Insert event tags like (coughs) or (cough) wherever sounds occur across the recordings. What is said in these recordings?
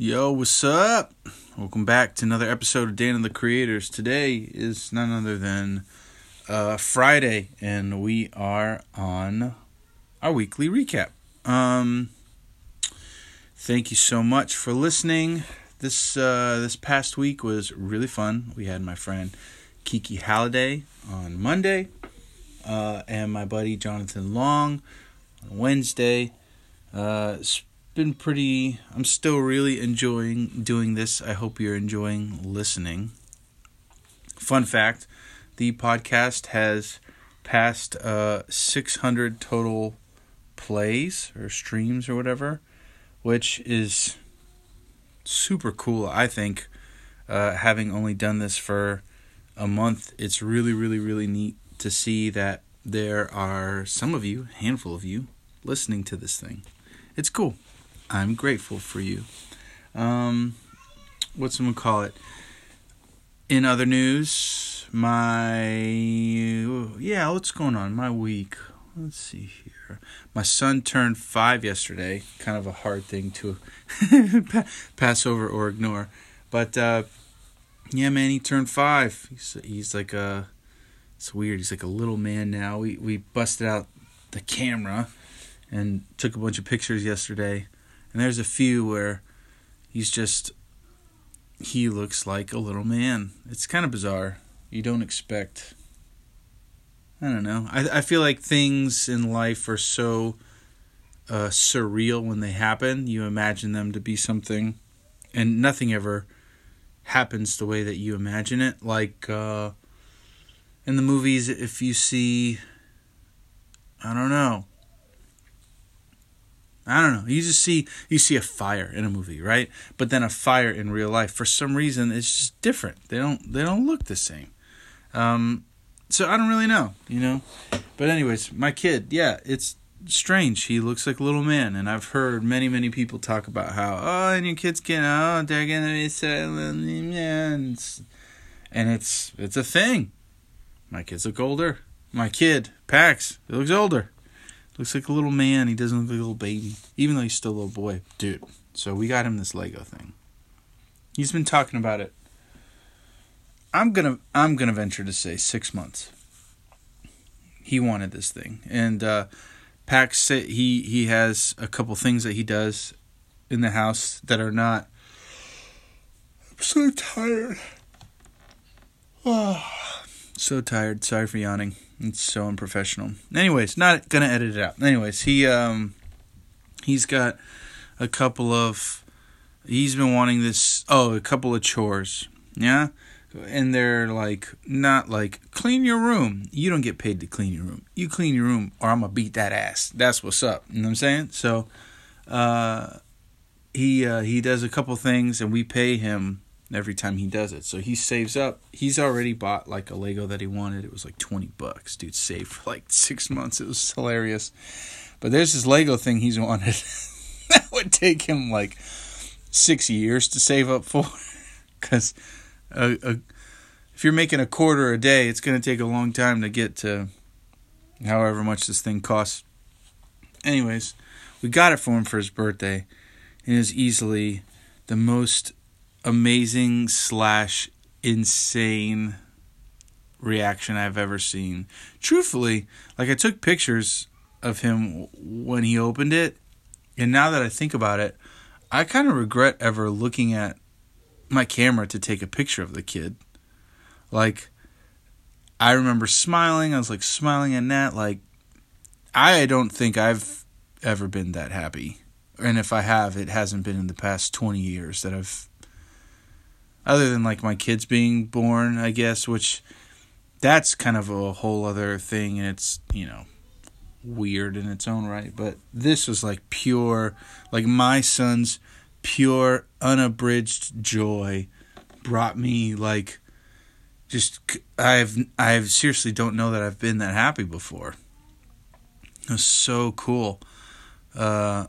Yo, what's up? Welcome back to another episode of Dan and the Creators. Today is none other than uh, Friday, and we are on our weekly recap. Um, thank you so much for listening. This uh, this past week was really fun. We had my friend Kiki Halliday on Monday, uh, and my buddy Jonathan Long on Wednesday. Uh, been pretty I'm still really enjoying doing this. I hope you're enjoying listening. Fun fact, the podcast has passed uh 600 total plays or streams or whatever, which is super cool, I think. Uh, having only done this for a month, it's really, really, really neat to see that there are some of you, handful of you, listening to this thing. It's cool. I'm grateful for you. Um, what's someone call it? In other news, my yeah, what's going on? My week. Let's see here. My son turned five yesterday. Kind of a hard thing to (laughs) pass over or ignore, but uh, yeah, man, he turned five. He's he's like a. It's weird. He's like a little man now. We we busted out the camera and took a bunch of pictures yesterday and there's a few where he's just he looks like a little man. It's kind of bizarre. You don't expect I don't know. I I feel like things in life are so uh, surreal when they happen. You imagine them to be something, and nothing ever happens the way that you imagine it. Like uh, in the movies, if you see, I don't know, I don't know. You just see you see a fire in a movie, right? But then a fire in real life, for some reason, it's just different. They don't they don't look the same. Um, so I don't really know, you know. But anyways, my kid, yeah, it's strange. He looks like a little man, and I've heard many many people talk about how oh, and your kids can oh they're gonna be silent, and it's it's a thing. My kids look older. My kid Pax, he looks older. Looks like a little man. He doesn't look like a little baby, even though he's still a little boy, dude. So we got him this Lego thing. He's been talking about it. I'm gonna I'm gonna venture to say six months. He wanted this thing, and uh, Pax said he he has a couple things that he does in the house that are not. I'm so tired. Oh, (sighs) so tired. Sorry for yawning. It's so unprofessional. Anyways, not gonna edit it out. Anyways, he um he's got a couple of he's been wanting this oh, a couple of chores. Yeah? And they're like not like clean your room. You don't get paid to clean your room. You clean your room or I'm gonna beat that ass. That's what's up. You know what I'm saying? So uh he uh he does a couple things and we pay him every time he does it. So he saves up. He's already bought like a Lego that he wanted. It was like 20 bucks. Dude saved for like 6 months. It was hilarious. But there's this Lego thing he's wanted. (laughs) that would take him like 6 years to save up for (laughs) cuz if you're making a quarter a day, it's going to take a long time to get to however much this thing costs. Anyways, we got it for him for his birthday. It is easily the most amazing slash insane reaction I've ever seen. Truthfully, like I took pictures of him when he opened it, and now that I think about it, I kind of regret ever looking at my camera to take a picture of the kid. Like, I remember smiling. I was like smiling at Nat. Like, I don't think I've ever been that happy. And if I have, it hasn't been in the past 20 years that I've other than like my kids being born, I guess, which that's kind of a whole other thing and it's, you know, weird in its own right, but this was like pure like my son's pure unabridged joy brought me like just I've I've seriously don't know that I've been that happy before. It was so cool. Uh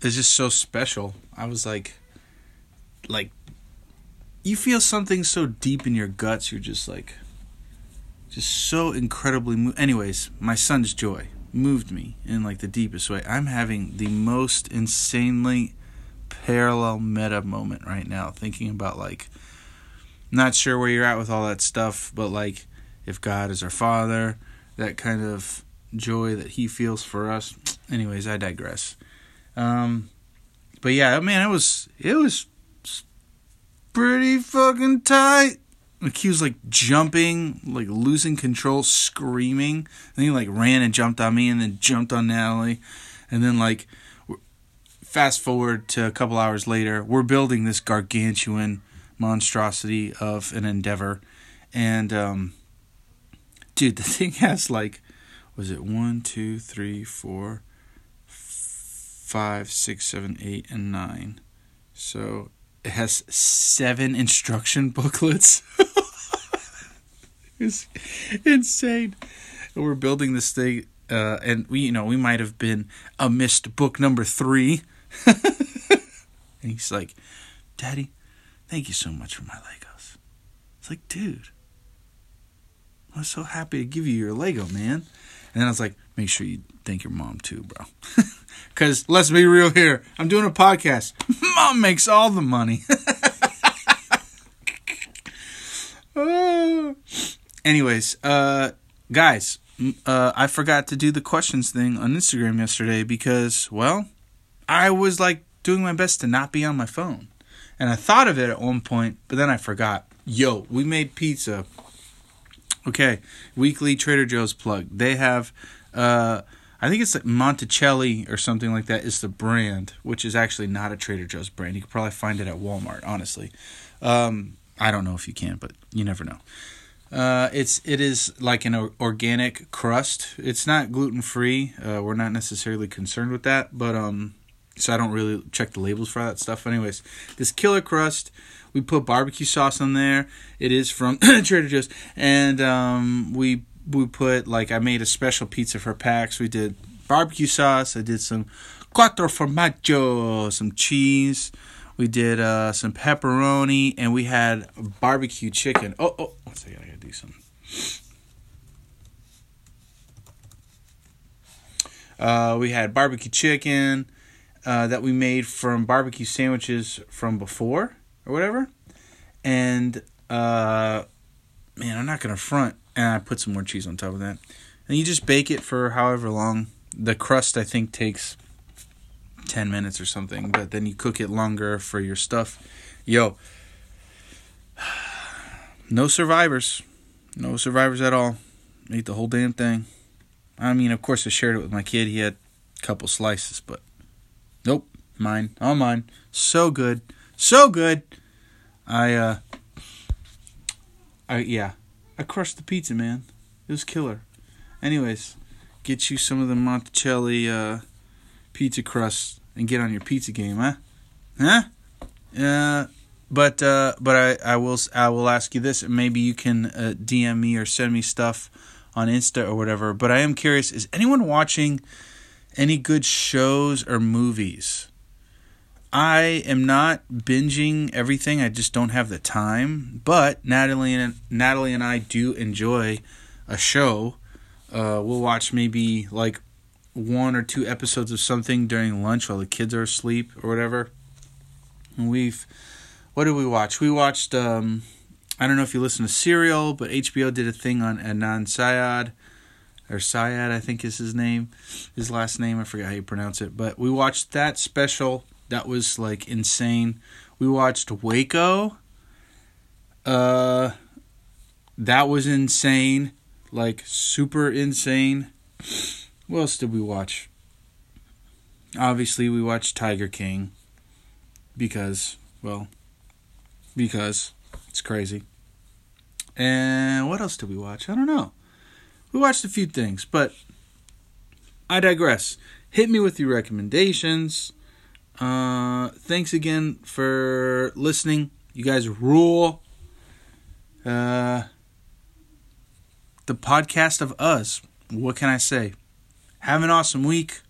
it's just so special. I was like like you feel something so deep in your guts you're just like just so incredibly mo- anyways my son's joy moved me in like the deepest way i'm having the most insanely parallel meta moment right now, thinking about like, not sure where you're at with all that stuff, but like, if God is our Father, that kind of joy that He feels for us. Anyways, I digress. Um, but yeah, man, it was it was pretty fucking tight. He was like jumping, like losing control, screaming. And he like ran and jumped on me, and then jumped on Natalie, and then like fast forward to a couple hours later, we're building this gargantuan monstrosity of an endeavor, and um, dude, the (laughs) thing has like, was it one, two, three, four, five, six, seven, eight, and nine. So it has seven instruction booklets. (laughs) it's insane. And we're building this thing, uh, and we, you know, we might have been a missed book number three. (laughs) and he's like, "Daddy, thank you so much for my Legos." It's like, dude, I was so happy to give you your Lego, man. And then I was like, make sure you thank your mom too, bro. (laughs) Because let's be real here. I'm doing a podcast. (laughs) Mom makes all the money. oh. (laughs) Anyways, uh, guys, uh, I forgot to do the questions thing on Instagram yesterday because, well, I was like doing my best to not be on my phone. And I thought of it at one point, but then I forgot. Yo, we made pizza. Okay, weekly Trader Joe's plug. They have uh, I think it's like Monticelli or something like that is the brand, which is actually not a Trader Joe's brand. You could probably find it at Walmart, honestly. Um, I don't know if you can, but you never know. Uh, it's it is like an organic crust. It's not gluten free. Uh, we're not necessarily concerned with that, but um, so I don't really check the labels for that stuff. Anyways, this killer crust, we put barbecue sauce on there. It is from (coughs) Trader Joe's, and um, we we put like I made a special pizza for PAX. We did barbecue sauce. I did some quattro formaggio, some cheese. We did uh, some pepperoni, and we had barbecue chicken. Oh, oh, one second, I gotta do something. Uh, we had barbecue chicken uh, that we made from barbecue sandwiches from before or whatever. And uh, man, I'm not gonna front and I put some more cheese on top of that. And you just bake it for however long. The crust I think takes 10 minutes or something, but then you cook it longer for your stuff. Yo, (sighs) no survivors. No survivors at all. Ate the whole damn thing. I mean, of course, I shared it with my kid. He had a couple slices, but nope, mine, all mine. So good, so good. I, uh, I yeah, I crushed the pizza, man. It was killer. Anyways, get you some of the Monticelli uh, pizza crust and get on your pizza game, huh? Huh? Uh, but uh, but I, I will I will ask you this, maybe you can uh, DM me or send me stuff on Insta or whatever. But I am curious: is anyone watching any good shows or movies? I am not binging everything. I just don't have the time. But Natalie and Natalie and I do enjoy a show. Uh, we'll watch maybe like one or two episodes of something during lunch while the kids are asleep or whatever. And we've what did we watch? We watched um, I don't know if you listen to Serial, but HBO did a thing on Adnan Syed or Syed, I think is his name, his last name. I forget how you pronounce it. But we watched that special that was like insane. We watched Waco. Uh that was insane. Like super insane. What else did we watch? Obviously we watched Tiger King because well because it's crazy. And what else did we watch? I don't know. We watched a few things, but I digress. Hit me with your recommendations. Uh, thanks again for listening. You guys rule. Uh, the podcast of us. What can I say? Have an awesome week.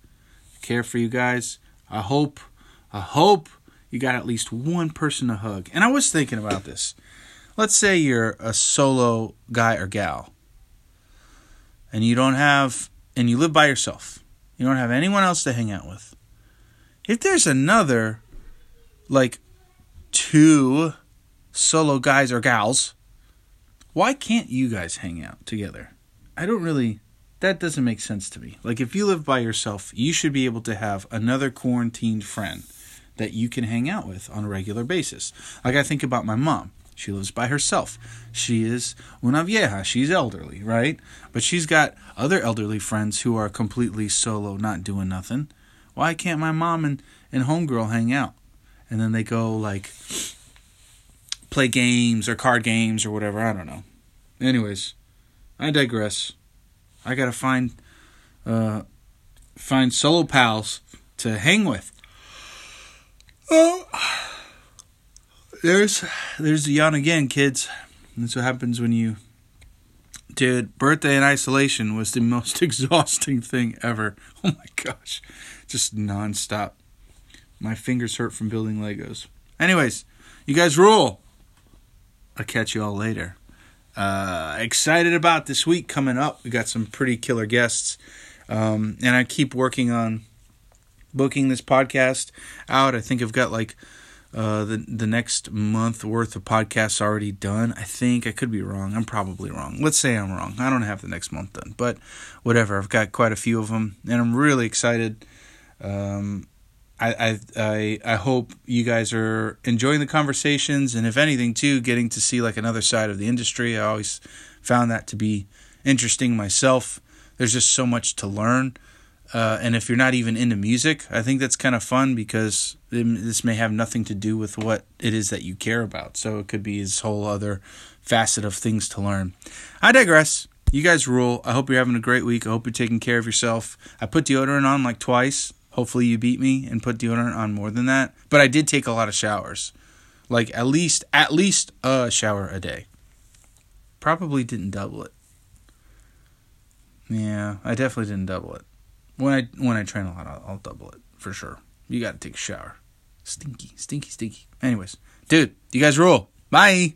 Care for you guys. I hope, I hope you got at least one person to hug. And I was thinking about this. Let's say you're a solo guy or gal, and you don't have, and you live by yourself. You don't have anyone else to hang out with if there's another like two solo guys or gals, why can't you guys hang out together? I don't really that doesn't make sense to me. Like if you live by yourself, you should be able to have another quarantined friend that you can hang out with on a regular basis. Like I think about my mom. She lives by herself. She is una vieja. She's elderly, right? But she's got other elderly friends who are completely solo, not doing nothing. Why can't my mom and, and homegirl hang out? And then they go like play games or card games or whatever. I don't know. Anyways, I digress. I gotta find uh, find solo pals to hang with. Oh, there's there's the yawn again, kids. That's what happens when you. Dude, birthday in isolation was the (laughs) most exhausting thing ever. (laughs) Oh my gosh, just nonstop. My fingers hurt from building Legos. Anyways, you guys rule. I'll catch you all later. Uh, excited about this week coming up. We got some pretty killer guests. Um, and I keep working on booking this podcast out. I think I've got like uh, the the next month worth of podcasts already done. I think I could be wrong. I'm probably wrong. Let's say I'm wrong. I don't have the next month done, but whatever. I've got quite a few of them, and I'm really excited. Um, I, I I hope you guys are enjoying the conversations, and if anything, too, getting to see like another side of the industry. I always found that to be interesting myself. There's just so much to learn, uh, and if you're not even into music, I think that's kind of fun because this may have nothing to do with what it is that you care about. So it could be this whole other facet of things to learn. I digress. You guys rule. I hope you're having a great week. I hope you're taking care of yourself. I put deodorant on like twice Hopefully you beat me and put deodorant on more than that. But I did take a lot of showers. Like at least at least a shower a day. Probably didn't double it. Yeah, I definitely didn't double it. When I when I train a lot, I'll, I'll double it for sure. You got to take a shower. Stinky, stinky, stinky. Anyways, dude, you guys rule. Bye.